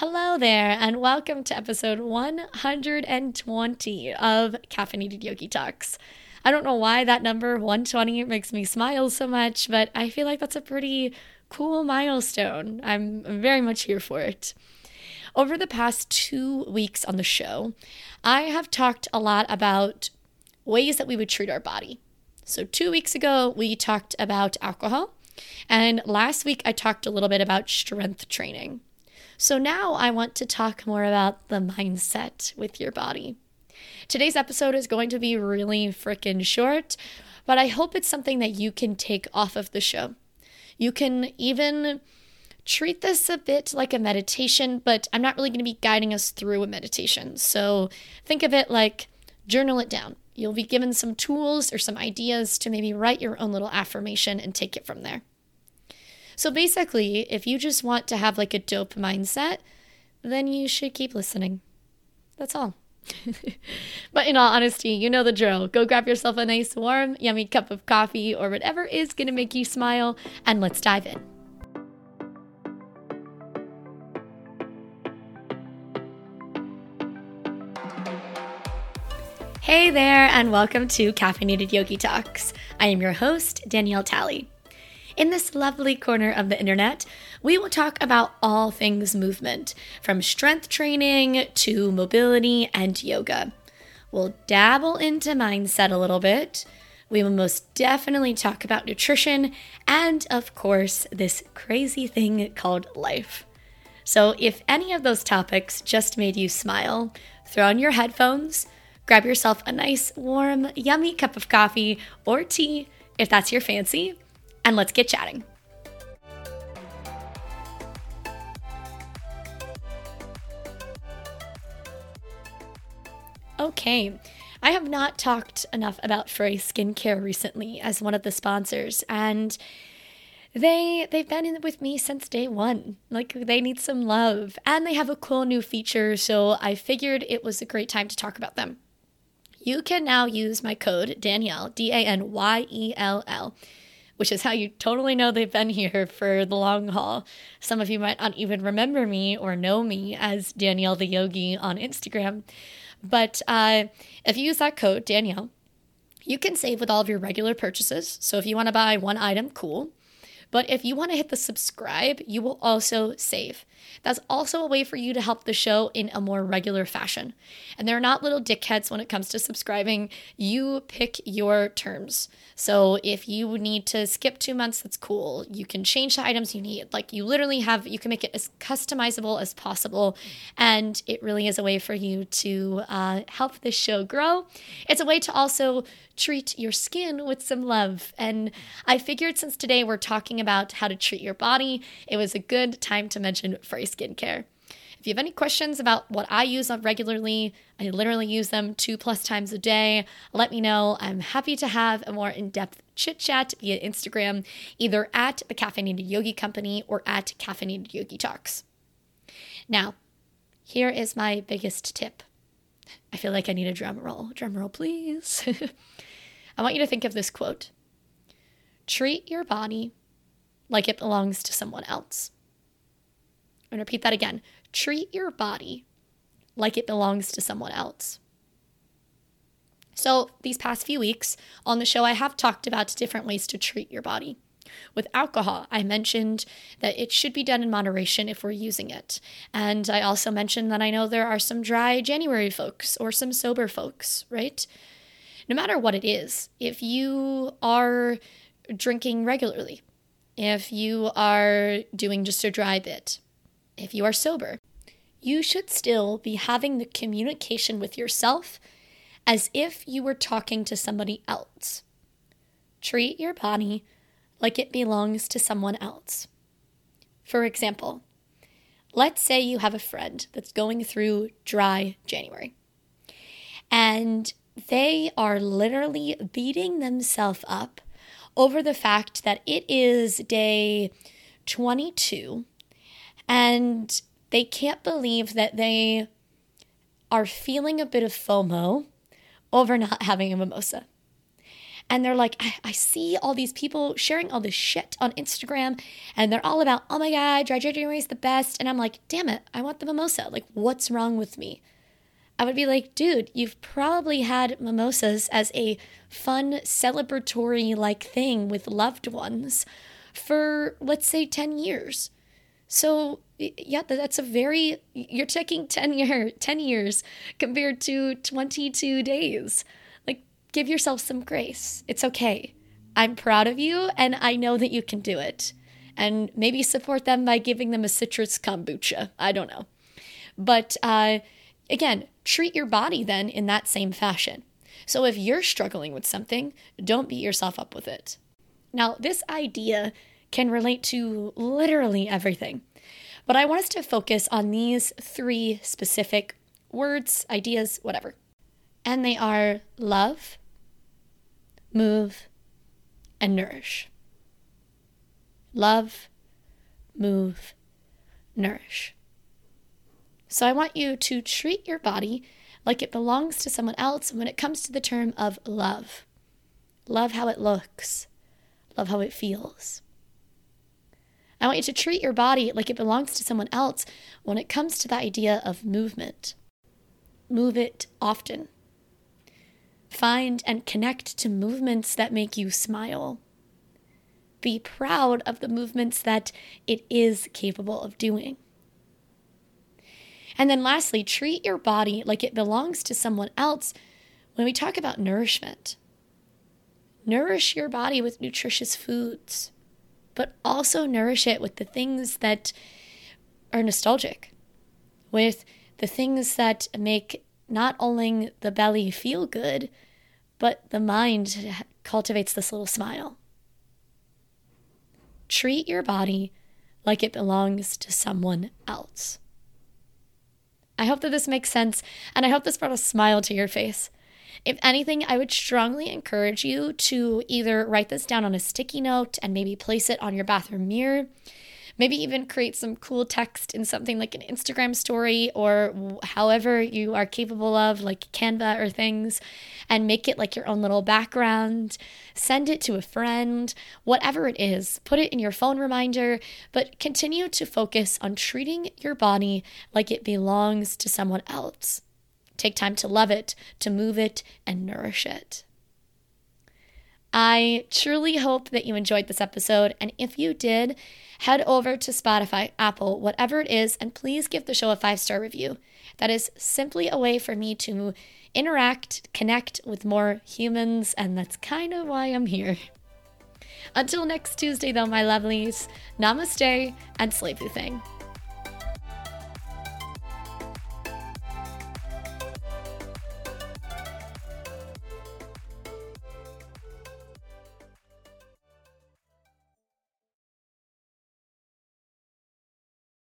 Hello there, and welcome to episode 120 of Caffeinated Yogi Talks. I don't know why that number 120 makes me smile so much, but I feel like that's a pretty cool milestone. I'm very much here for it. Over the past two weeks on the show, I have talked a lot about ways that we would treat our body. So, two weeks ago, we talked about alcohol, and last week, I talked a little bit about strength training. So now I want to talk more about the mindset with your body. Today's episode is going to be really freaking short, but I hope it's something that you can take off of the show. You can even treat this a bit like a meditation, but I'm not really going to be guiding us through a meditation. So think of it like journal it down. You'll be given some tools or some ideas to maybe write your own little affirmation and take it from there. So basically, if you just want to have like a dope mindset, then you should keep listening. That's all. but in all honesty, you know the drill. Go grab yourself a nice, warm, yummy cup of coffee or whatever is going to make you smile, and let's dive in. Hey there, and welcome to Caffeinated Yogi Talks. I am your host, Danielle Talley. In this lovely corner of the internet, we will talk about all things movement, from strength training to mobility and yoga. We'll dabble into mindset a little bit. We will most definitely talk about nutrition and, of course, this crazy thing called life. So, if any of those topics just made you smile, throw on your headphones, grab yourself a nice, warm, yummy cup of coffee or tea if that's your fancy and let's get chatting. Okay, I have not talked enough about FRE Skincare recently as one of the sponsors, and they they've been in with me since day one. Like they need some love, and they have a cool new feature, so I figured it was a great time to talk about them. You can now use my code Danyell D A N Y E L L which is how you totally know they've been here for the long haul. Some of you might not even remember me or know me as Danielle the Yogi on Instagram. But uh, if you use that code, Danyell, you can save with all of your regular purchases. So if you want to buy one item, cool. But if you want to hit the subscribe, you will also save. That's also a way for you to help the show in a more regular fashion. And they're not little dickheads when it comes to subscribing. You pick your terms. So if you need to skip two months, that's cool. You can change the items you need. Like you literally have, you can make it as customizable as possible. And it really is a way for you to uh, help this show grow. It's a way to also treat your skin with some love. And I figured since today we're talking about how to treat your body, it was a good time to mention FRE Skincare. If you have any questions about what I use regularly, I literally use them two plus times a day. Let me know. I'm happy to have a more in depth chit chat via Instagram, either at the Caffeinated Yogi Company or at Caffeinated Yogi Talks. Now, here is my biggest tip. I feel like I need a drum roll. Drum roll, please. I want you to think of this quote Treat your body like it belongs to someone else. I'm going to repeat that again. Treat your body like it belongs to someone else. So, these past few weeks on the show, I have talked about different ways to treat your body. With alcohol, I mentioned that it should be done in moderation if we're using it. And I also mentioned that I know there are some dry January folks or some sober folks, right? No matter what it is, if you are drinking regularly, if you are doing just a dry bit, if you are sober, you should still be having the communication with yourself as if you were talking to somebody else. Treat your body like it belongs to someone else. For example, let's say you have a friend that's going through dry January and they are literally beating themselves up over the fact that it is day 22 and they can't believe that they are feeling a bit of FOMO over not having a mimosa. and they're like, I, I, see all these people sharing all this shit on Instagram, and they're all about, oh my God, dry January is the best. And I'm like, damn it, I want the mimosa. Like, what's wrong with me? I would be like, dude, you've probably had mimosas as a fun, celebratory like thing with loved ones for, let's say, 10 years. So, yeah, that's a very, you're taking 10, year, 10 years compared to 22 days Like, give yourself some grace. It's okay. I'm proud of you and I know that you can do it. And maybe support them by giving them a citrus kombucha. I don't know. But uh, again, treat your body then in that same fashion. So if you're struggling with something, don't beat yourself up with it. Now, this idea can relate to literally everything. But I want us to focus on these three specific words, ideas, whatever. And they are love, move, and nourish. Love, move, nourish. So I want you to treat your body like it belongs to someone else when it comes to the term of love. Love how it looks, love how it feels. I want you to treat your body like it belongs to someone else when it comes to the idea of movement. Move it often. Find and connect to movements that make you smile. Be proud of the movements that it is capable of doing. And then lastly, treat your body like it belongs to someone else when we talk about nourishment. Nourish your body with nutritious foods, but also nourish it with the things that are nostalgic, with the things that make not only the belly feel good, but the mind cultivates this little smile. Treat your body like it belongs to someone else. I hope that this makes sense, and I hope this brought a smile to your face. If anything, I would strongly encourage you to either write this down on a sticky note and maybe place it on your bathroom mirror maybe even create some cool text in something like an Instagram story or however you are capable of, like Canva or things, and make it like your own little background. Send it to a friend, whatever it is. Put it in your phone reminder, but continue to focus on treating your body like it belongs to someone else. Take time to love it, to move it, and nourish it. I truly hope that you enjoyed this episode. And if you did, head over to Spotify, Apple, whatever it is, and please give the show a five star review. That is simply a way for me to interact, connect with more humans, and that's kind of why I'm here. Until next Tuesday, though, my lovelies, namaste and sleepy thing.